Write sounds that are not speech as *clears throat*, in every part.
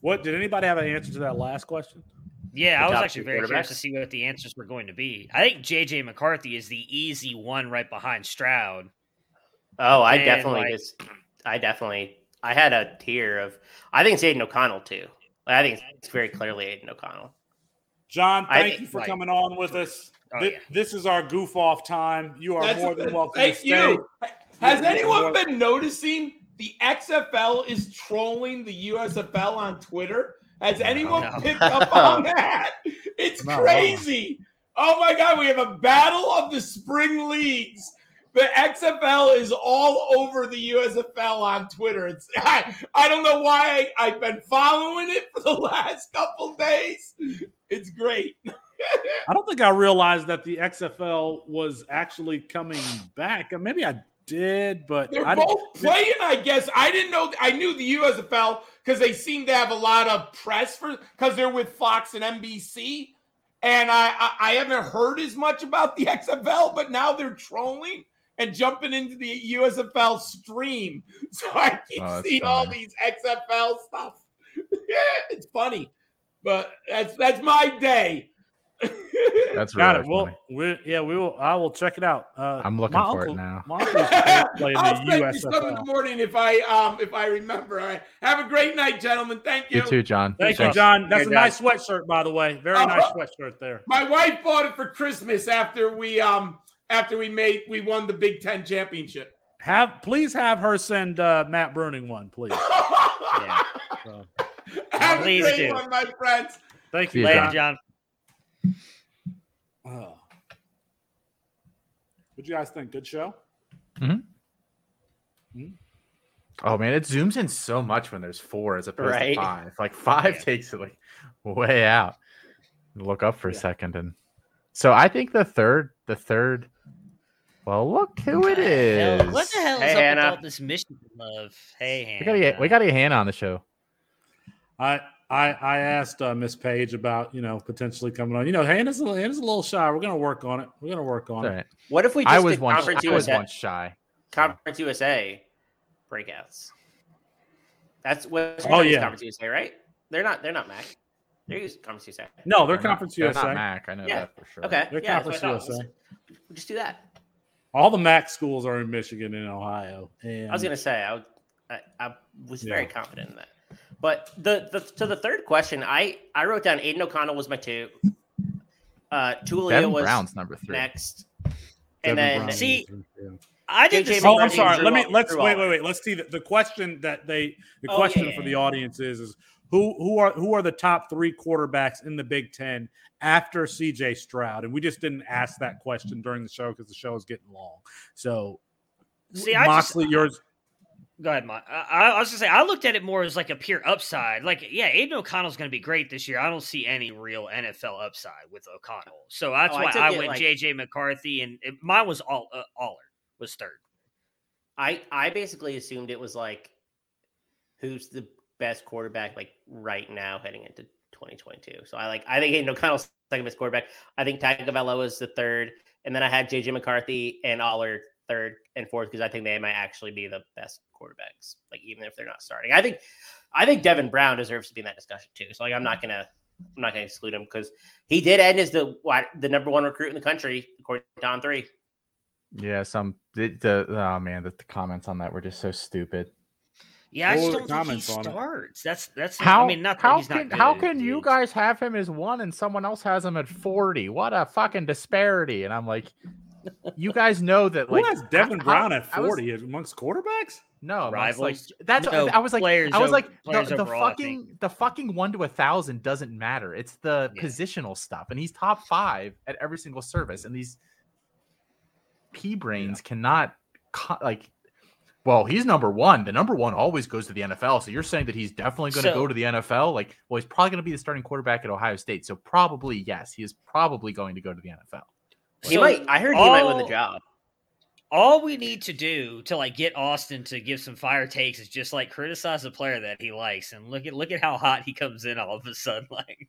What did anybody have an answer to that last question? Yeah, The I was actually very curious to see what the answers were going to be. I think JJ McCarthy is the easy one right behind Stroud. Oh, I And, definitely like- just, I definitely, I had a tier of, I think it's Aidan O'Connell too. I think it's very clearly Aidan O'Connell. John, I thank think- you for right. coming on with us. Oh, Thi- yeah. This is our goof off time. You are That's- more than welcome Thank to stay. you. Has You're anyone been noticing the XFL is trolling the USFL on Twitter? Has anyone No. picked up on *laughs* that? It's No. crazy. Oh my god, we have a battle of the spring leagues. The XFL is all over the USFL on Twitter. It's *laughs* I, I don't know why I, I've been following it for the *laughs* last couple days. It's great. I don't think I realized that the XFL was actually coming back. Maybe I did, but They're I didn't- both playing, I guess. I didn't know. I knew the USFL because they seem to have a lot of press for because they're with Fox and NBC, and I, I I haven't heard as much about the *laughs* XFL, but now they're trolling and jumping into the USFL stream, *laughs* so I keep Oh, that's seeing all these XFL stuff. *laughs* it's funny, but that's that's my day. That's *laughs* Got really it. Well, funny. we yeah, we will. I will check it out. Uh, I'm looking my for it now. My uncle's *laughs* playing I'll the send you some in the morning if I um if I remember. All right. Have a great night, gentlemen. Thank you. You too, John. Thank you, Thanks. John. That's a Good nice sweatshirt, by the way. Very Oh. nice sweatshirt there. My wife bought it for Christmas after we um after we made we won the Big Ten championship. Have please have her send uh, Matt Bruning one, please. *laughs* Yeah. So, Have a great do. one, my friends. thank See you, you, Later, John. John. Oh. What you guys think? Good show. Mm-hmm. Oh man, it zooms in so much when there's four as opposed Right. to five. Like five Yeah. takes it like way out. Look up for a second and so I think the third the third well look who it is. Hell. What the hell is Hey, up Hannah. with all this mission love? Hey, Hannah. We gotta get we gotta get Hannah on the show. I I I asked uh, Miss Page about you know potentially coming on. You know, Hannah's a, Hannah's a little shy. We're gonna work on it. We're gonna work on All it. right. What if we just I was did once Conference I was USA, once shy. Conference USA breakouts? That's what Oh, yeah. Conference USA, right? They're not. They're not Mac. They're used Conference USA. No, they're not- Conference they're USA. Not Mac, I know Yeah. that for sure. Okay, They're yeah, Conference what I thought. USA. We'll just do that. All the MAC schools are in Michigan and Ohio. And I was gonna say I, would, I, I was very confident in that. But the, the to the third question, I I wrote down Aidan O'Connell was my two. Uh, Taulia Devin was Brown's number three. next, Devin and then Brown. See, I did JJ the Oh, I'm sorry. Let me All- let's wait, wait, wait. Let's see the, the question that they the Oh, question yeah, for yeah, the audience is is who who are who are the top three quarterbacks in the Big Ten after CJ Stroud? And we just didn't ask that question during the show because the show is getting long. So See, I just- yours Go ahead, Mike. I, I was gonna say I looked at it more as like a pure upside. Like, yeah, Aidan O'Connell's gonna be great this year. I don't see any real NFL upside with O'Connell, so that's Oh, why took I, went like- JJ McCarthy, and it, mine was all uh, Allar was third. I I basically assumed it was like who's the best quarterback like right now heading into 2022. So I like I think Aidan O'Connell's second best quarterback. I think Tagovailoa is the third, and then I had JJ McCarthy and Allar third and fourth because I think they might actually be the best quarterbacks, like even if they're not starting. I think I think Devin Brown deserves to be in that discussion too. So like I'm not gonna I'm not gonna exclude him because he did end as the what the number one recruit in the country according to On3. Yeah, some the, the oh man, the, the comments on that were just so stupid. Yeah, I What just don't think he comments on it? starts. That's that's. How I mean, not how he's not can good, how can you guys have him as one and someone else has him at forty? What a fucking disparity! And I'm like, you guys know that who like has Devin how- Brown at I was- 40 amongst quarterbacks? No, amongst, like that's No, I was like I was over- like the, the overall, fucking the fucking one to a thousand doesn't matter. It's the Yeah. positional stuff, and he's top five at every single service, and these p brains cannot like. Well, he's number one. The number one always goes to the NFL. So you're saying that he's definitely going to So- go to the NFL? Like, well, he's probably going to be the starting quarterback at Ohio State. So probably yes, he is probably going to go to the NFL. He So might. I heard he might win the job. All we need to do to like get Austin to give some fire takes is just like criticize a player that he likes, and look at look at how hot he comes in all of a sudden. *laughs* Like,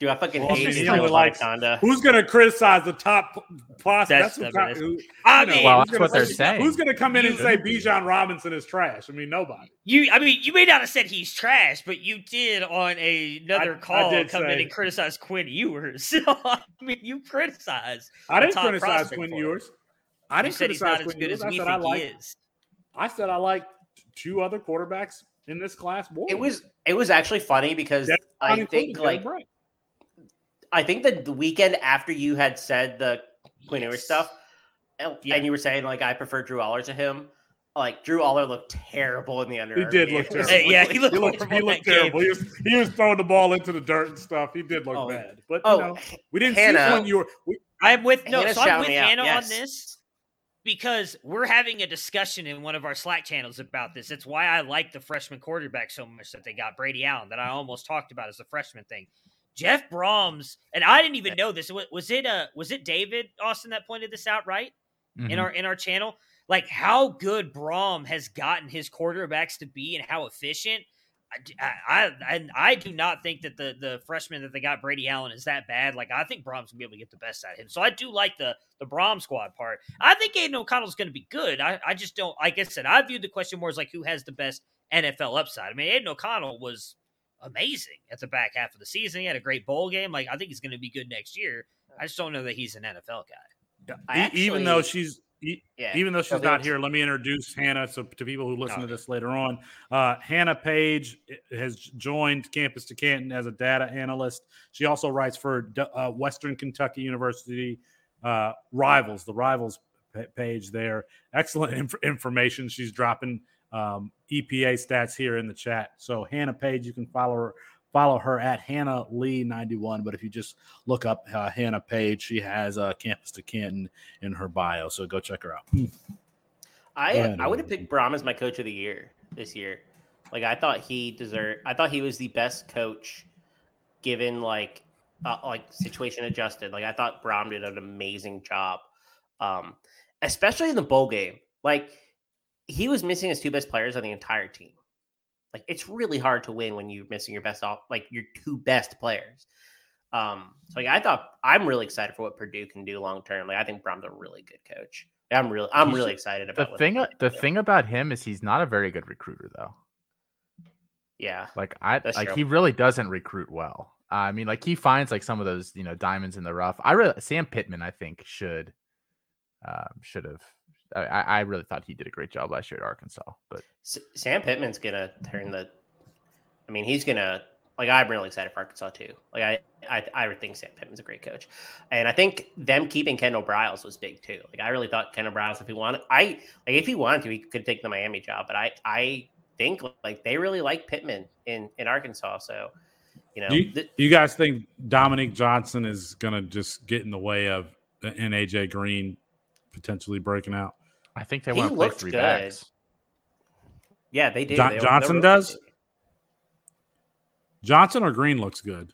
Dude, I fucking Well, hate she's Israel like- Abanikanda. Who's going to criticize the top prospect? That's- That's, I who, who, I know, mean, Well, who's that's gonna what they're say- saying. Who's going to come in and say Bijan Robinson is trash? I mean, nobody. You, I mean, you may not have said he's trash, but you did on a, another I- I call did come in and criticize Quinn Ewers. *laughs* So I mean, you criticize. I didn't criticize Quinn for. Ewers. I didn't said he's criticize not as Quinn good Ewers. as I said I think he like. is. I said I like two other quarterbacks in this class more. It was it was actually funny because That's I think like Brett. I think that the weekend after you had said the Quinn Ewers Yes. stuff, and, Yeah. and you were saying like I prefer Drew Allar to him. Like Drew Allar looked terrible in the under. He did look terrible. Hey, *laughs* yeah, he looked He looked, he looked terrible. He was, he was throwing the ball into the dirt and stuff. He did look Oh. bad. But Oh, you know, we didn't Hannah- see Quinn Ewers. We, I'm with no, Hannah's so I'm with me Hannah yes. on this because we're having a discussion in one of our Slack channels about this. It's why I like the freshman quarterback so much that they got Brady Allen that I almost talked about as a freshman thing. Jeff Brohm's, and I didn't even know this. Was, it uh was it David Austin that pointed this out, right? Mhm. In our in our channel? Like how good Brohm has gotten his quarterbacks to be and how efficient. I, I, I, I do not think that the the freshman that they got Brady Allen is that bad. Like I think Brohm's gonna be able to get the best out of him. So I do like the the Brohm squad part. I think Aidan O'Connell's gonna be good. I, I just don't like I said, I viewed the question more as like who has the best NFL upside. I mean, Aidan O'Connell was amazing at the back half of the season. He had a great bowl game. Like I think he's gonna be good next year. I just don't know that he's an NFL guy. I e- even though she's Yeah. even though she's not here, let me introduce Hannah. So to people who listen Okay. to this later on, uh, Hannah Page has joined Campus to Canton as a data analyst. She also writes for uh, Western Kentucky University uh, Rivals, the Rivals page there. Excellent inf- information. She's dropping um, EPA stats here in the chat. So Hannah Page, you can follow her. Follow her at Hannah Lee 91. But if you just look up uh, Hannah Page, she has uh, Campus to Canton in her bio. So go check her out. I ahead, I would have picked Brohm as my coach of the year this year. Like I thought he deserved. I thought he was the best coach, given like uh, like situation adjusted. Like I thought Brohm did an amazing job, um, especially in the bowl game. Like he was missing his two best players on the entire team. Like it's really hard to win when you're missing your best off like your two best players. Um, so like I thought I'm really excited for what Purdue can do long term. Like I think Brohm's a really good coach. I'm really I'm really excited about what thing they the do. thing about him is he's not a very good recruiter though. Yeah. Like I like true. he really doesn't recruit well. I mean, like he finds like some of those you know diamonds in the rough. I really Sam Pittman I think should um, should have. I, I I really thought he did a great job last year at Arkansas, but S- Sam Pittman's gonna turn mm-hmm. the. I mean, he's gonna like. I'm really excited for Arkansas too. Like I, I, I think Sam Pittman's a great coach, and I think them keeping Kendall Briles was big too. Like I really thought Kendall Briles, if he wanted, I like if he wanted to, he could take the Miami job. But I, I think like they really like Pittman in in Arkansas. So, you know, Do you, th- you guys think Dominique Johnson is going to just get in the way of uh, an AJ Green potentially breaking out? I think they He want to play three good. backs. yeah, they do. John- They- Johnson they're- does? Johnson or Green looks good.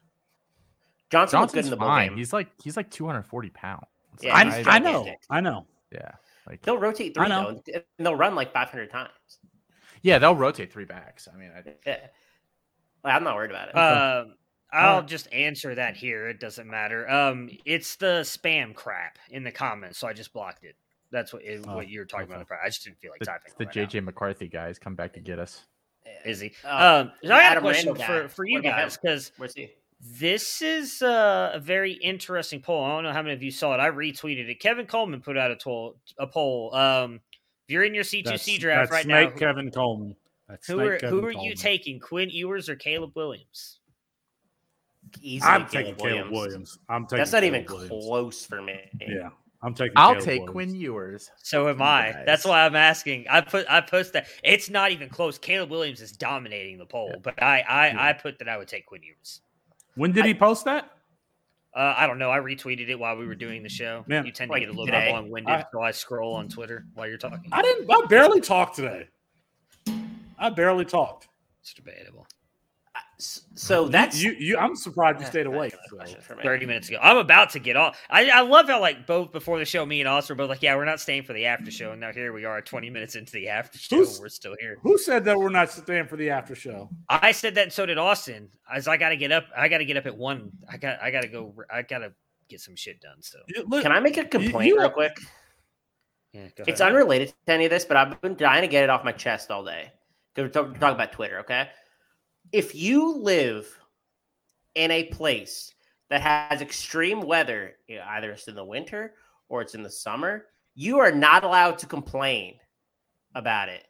Johnson looks good Johnson's in the fine. game. He's like he's like 240 pounds. Yeah, I, I know. I know. Yeah, like They'll rotate I three know. though, and they'll run like 500 times. yeah, they'll rotate three backs. I mean, I, *laughs* Yeah. Like, I'm not worried about it. Um, I'll Alright. just answer that here. It doesn't matter. Um, it's the spam crap in the comments, so I just blocked it. That's what is, Oh, what you're talking okay. about. I just didn't feel like the, typing. the it right JJ McCarthy guys come back to get us. now. is he? Uh, um, so I got a question for for you What guys because this is uh, a very interesting poll. I don't know how many of you saw it. I retweeted it. Kevin Coleman put out a, toll, a poll. Um, if you're in your C2C That's, draft that's right Snake now, Kevin Coleman. That's who are Kevin who are you taking? Quinn Ewers or Caleb Williams? Easily I'm Caleb taking Caleb Williams. I'm taking. That's not Caleb even Williams. close for me. Yeah, I'm taking. I'll Caleb take Williams. Quinn Ewers. So am You I. guys. That's why I'm asking. I put I post that it's not even close. Caleb Williams is dominating the poll, Yeah. but I I, Yeah. I put that I would take Quinn Ewers. When did he post that? Uh, I don't know. I retweeted it while we were doing the show. Man, you tend like to get a little today. bit long winded, so I scroll on Twitter while you're talking. I didn't. I barely talked today. I barely talked. It's debatable. S- So that's you. You, I'm surprised you stayed not awake. so. question for me. 30 minutes ago. I'm about to get off. I, I love how like both before the show, me and Austin were both like, yeah, we're not staying for the after show. And now here we are 20 minutes into the after show. Who's- we're still here. Who said that we're not staying for the after show? I said that and so did Austin. As I gotta get up, I gotta get up at one. I got I gotta go I gotta get some shit done. So look, Can I make a complaint you- real quick? yeah, go It's unrelated to any of this, but I've been dying to get it off my chest all day. Because we're talk- talking about Twitter, okay? If you live in a place that has extreme weather, either it's in the winter or it's in the summer, you are not allowed to complain about it.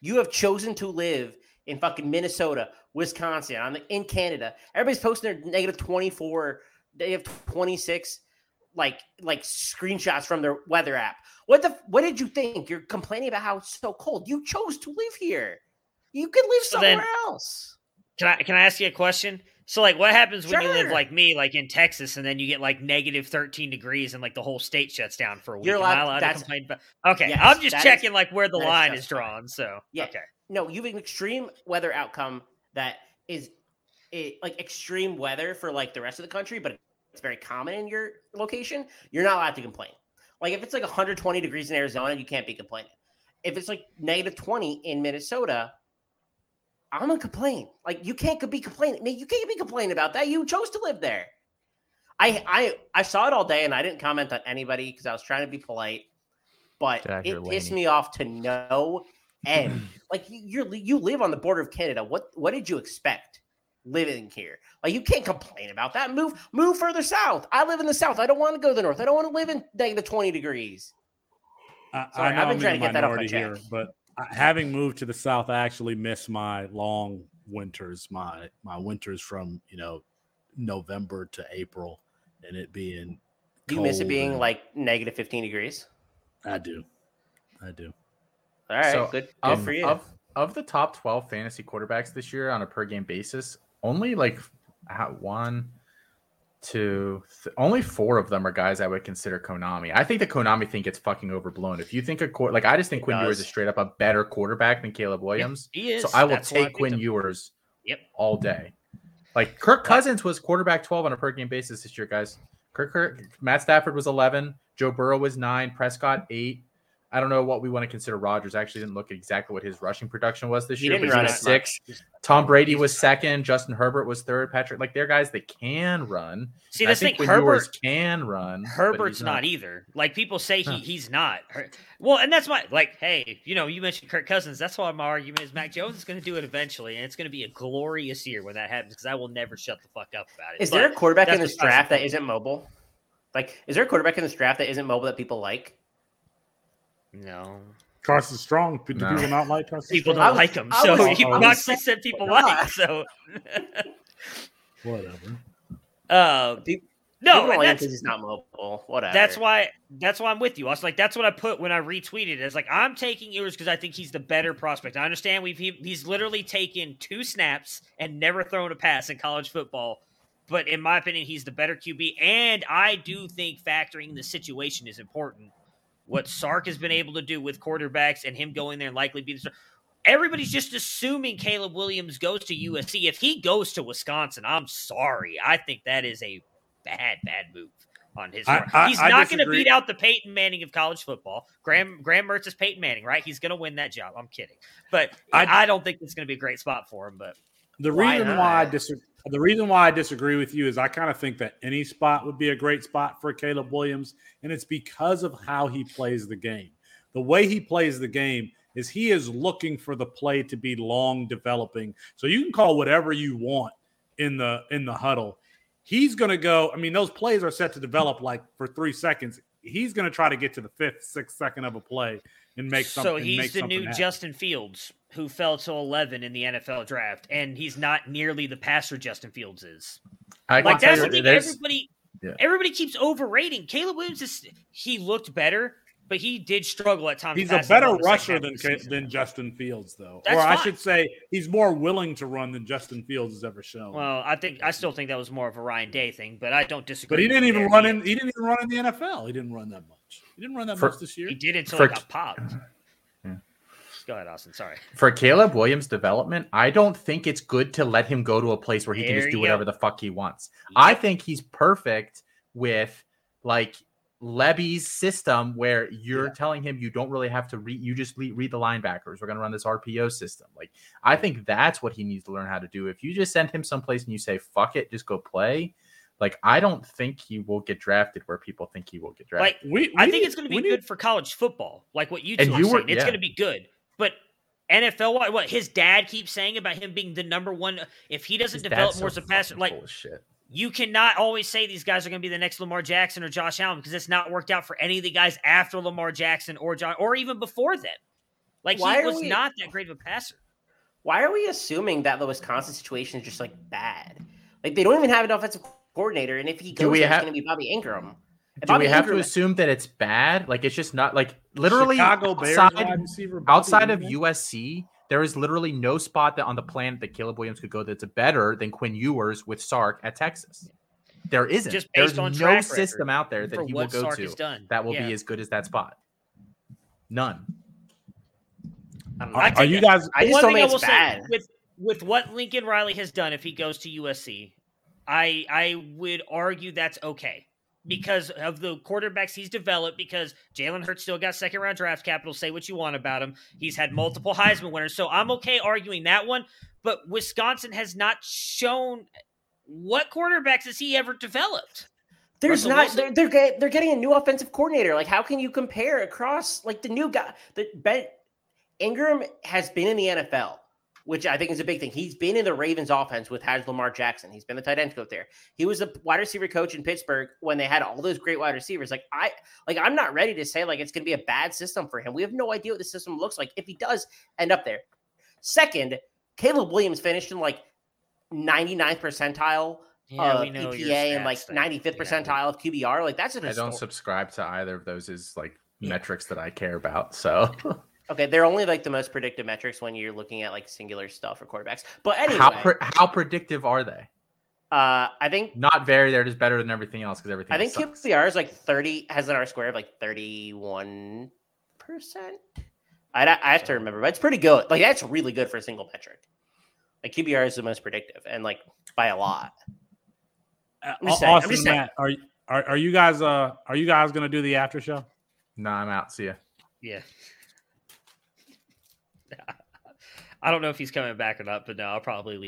You have chosen to live in fucking Minnesota, Wisconsin, on the, in Canada. Everybody's posting their negative 24, negative 26 like like screenshots from their weather app. What the what did you think? You're complaining about how it's so cold. You chose to live here. You could live So then- somewhere else. Can I can I ask you a question? So like what happens when you live like me, like in Texas, and then you get like negative 13 degrees and like the whole state shuts down for a week? You're allowed- allowed to complain about Okay, Yes, I'm just that is- checking like where the line is justified. drawn. So Yeah. okay. No, you have an extreme weather outcome that is it, like extreme weather for like the rest of the country, but it's very common in your location. You're not allowed to complain. Like if it's like 120 degrees in Arizona, you can't be complaining. If it's like negative 20 in Minnesota, I'm gonna complain. Like you can't be complaining. Man, you can't be complaining about that. You chose to live there. I I I saw it all day and I didn't comment on anybody because I was trying to be polite. But it you're pissed me off to no *clears throat* end. like you- you're you live on the border of Canada. What what did you expect living here? Like you can't complain about that. Move move further south. I live in the south. I don't want to go to the north. I don't want to live in negative 20 degrees. I, Sorry, I know I've been I'm trying to get that off my here, chest. but I- having moved to the south, I actually miss my long winters. My my winters from you know November to April, and it being. Do you miss it being and- like negative 15 degrees? I do, I do. All right, So, good, good of, for you. Of, of the top 12 fantasy quarterbacks this year on a per game basis, only like how- one, two, th- only four of them are guys I would consider Konami. I think the Konami thing gets fucking overblown. If you think a quar- like I just think It Quinn Ewers is straight up a better quarterback than Caleb Williams. He is. So I will That's take picked Quinn him. Ewers Yep. all day. Like Kirk Cousins was quarterback 12 on a per game basis this year, guys. Kirk, Kirk Matt Stafford was 11, Joe Burrow was 9, Prescott 8. I don't know what we want to consider Rodgers. I actually didn't look at exactly what his rushing production was this He year. didn't but run was six. much. Tom Brady was second. Justin Herbert was third. Patrick, like they're guys that can run. See, I this thing, think Herbert, can run. Herbert's he's not. either. Like people say he Huh. he's not. Well, and that's my like. Hey, you know, you mentioned Kirk Cousins. That's why my argument is Mac Jones is going to do it eventually, and it's going to be a glorious year when that happens because I will never shut the fuck up about it. Is But there a quarterback in this the draft that point. isn't mobile? Like, is there a quarterback in this draft that isn't mobile that people like? No Carson Strong. Do No. people not like Carson people Strong? don't like him? So was- he I was Moxley said people God. like. So, Whatever. *laughs* uh, People no, don't and like him that's 'cause he's not mobile. Whatever. That's why. That's why I'm with you. I was like, that's what I put when I retweeted. It's like I'm taking Ewers because I think he's the better prospect. I understand we've he, he's literally taken two snaps and never thrown a pass in college football, but in my opinion, he's the better QB. And I do think factoring the situation is important. What Sark has been able to do with quarterbacks and him going there and likely being the star- Everybody's just assuming Caleb Williams goes to USC. If he goes to Wisconsin, I'm sorry. I think that is a bad, bad move on his I- part. I- He's not going to beat out the Peyton Manning of college football. Graham Graham Mertz is Peyton Manning, right? He's going to win that job. I'm kidding, but I, I- don't think it's going to be a great spot for him. But The Why reason why I disagree, the reason why I disagree with you is I kind of think that any spot would be a great spot for Caleb Williams, and it's because of how he plays the game. The way he plays the game is he is looking for the play to be long developing. So you can call whatever you want in the in the huddle. He's going to go. I mean, those plays are set to develop like for three seconds. He's going to try to get to the fifth, sixth second of a play and make something. so he's make the new happen. Justin Fields who fell to 11 in the NFL draft, and he's not nearly the passer Justin Fields is. I can Like that's the thing. Everybody, Yeah. everybody keeps overrating Caleb Williams. Is he looked better, but he did struggle at times. He's a better ball in the second rusher than of the Ca- season. than Justin Fields, though. That's or I fine. should say, he's more willing to run than Justin Fields has ever shown. Well, I think I still think that was more of a Ryan Day thing, but I don't disagree. but he didn't even there. run in. He didn't even run in the NFL. He didn't run that much. He didn't run that For- much this year. He did until For- he got popped. Go ahead, Austin. Sorry. For Caleb Williams' development, I don't think it's good to let him go to a place where he can just do whatever go. the fuck he wants. I think he's perfect with like Levy's system where you're telling him you don't really have to read, you just read, read the linebackers. We're going to run this RPO system. Like, I think that's what he needs to learn how to do. If you just send him someplace and you say, fuck it, just go play, like, I don't think he will get drafted where people think he will get drafted. Like We, I think need- it's going to be we need- good for college football, like what you And are you were- saying. It's yeah. going to be good, but NFL, what, what his dad keeps saying about him being the number one. If he doesn't His develop more so as a passer, like full of shit. you cannot always say these guys are going to be the next Lamar Jackson or Josh Allen because it's not worked out for any of the guys after Lamar Jackson or John or even before them. Like Why he was we- not that great of a passer. Why are we assuming that the Wisconsin situation is just like bad? Like they don't even have an offensive coordinator, and if he Do goes, we have- it's going to be Bobby Engram. If Do Bobby we have to assume that it's bad? Like, it's just not like literally Chicago outside, wide receiver outside of Ingram? USC, there is literally no spot that on the planet that Caleb Williams could go that's better than Quinn Ewers with Sark at Texas. There isn't. Just There's on no track system record out there that he will go Sark to done. that will Yeah. be as good as that spot. None. I don't know. Are, are you guys? I just One don't thing think I it's will bad. say with with what Lincoln Riley has done, if he goes to USC, I I would argue that's okay mm-hmm. because of the quarterbacks he's developed. Because Jalen Hurts still got second round draft capital. Say what you want about him. He's had multiple Heisman winners, so I'm okay arguing that one. But Wisconsin has not shown what quarterbacks has he ever developed. There's Russell not. They're they're, get, they're getting a new offensive coordinator. Like, how can you compare across like the new guy? The Ben Engram has been in the NFL, which I think is a big thing. He's been in the Ravens offense with has Lamar Jackson. He's been the tight end coach there. He was a wide receiver coach in Pittsburgh when they had all those great wide receivers. Like I like I'm not ready to say like it's going to be a bad system for him. We have no idea what the system looks like if he does end up there. Second, Caleb Williams finished in like 99th percentile of EPA and like 95th percentile of QBR. Like that's an I don't subscribe to either of those is like metrics that I care about. So *laughs* Okay, they're only like the most predictive metrics when you're looking at like singular stuff for quarterbacks. But anyway, how pre- how predictive are they? uh, I think Not very. They're just better than everything else because everything. I think else sucks. QBR is like 30 has an R square of like 31 percent. I I have to remember, but it's pretty good. Like that's really good for a single metric. Like QBR is the most predictive, and like by a lot. Uh, I'm just saying, I'm just saying. Matt, are, are are you guys? Uh, are you guys going to do the after show? No, I'm out. See ya. Yeah. I don't know if he's coming back or not, but no, I'll probably leave.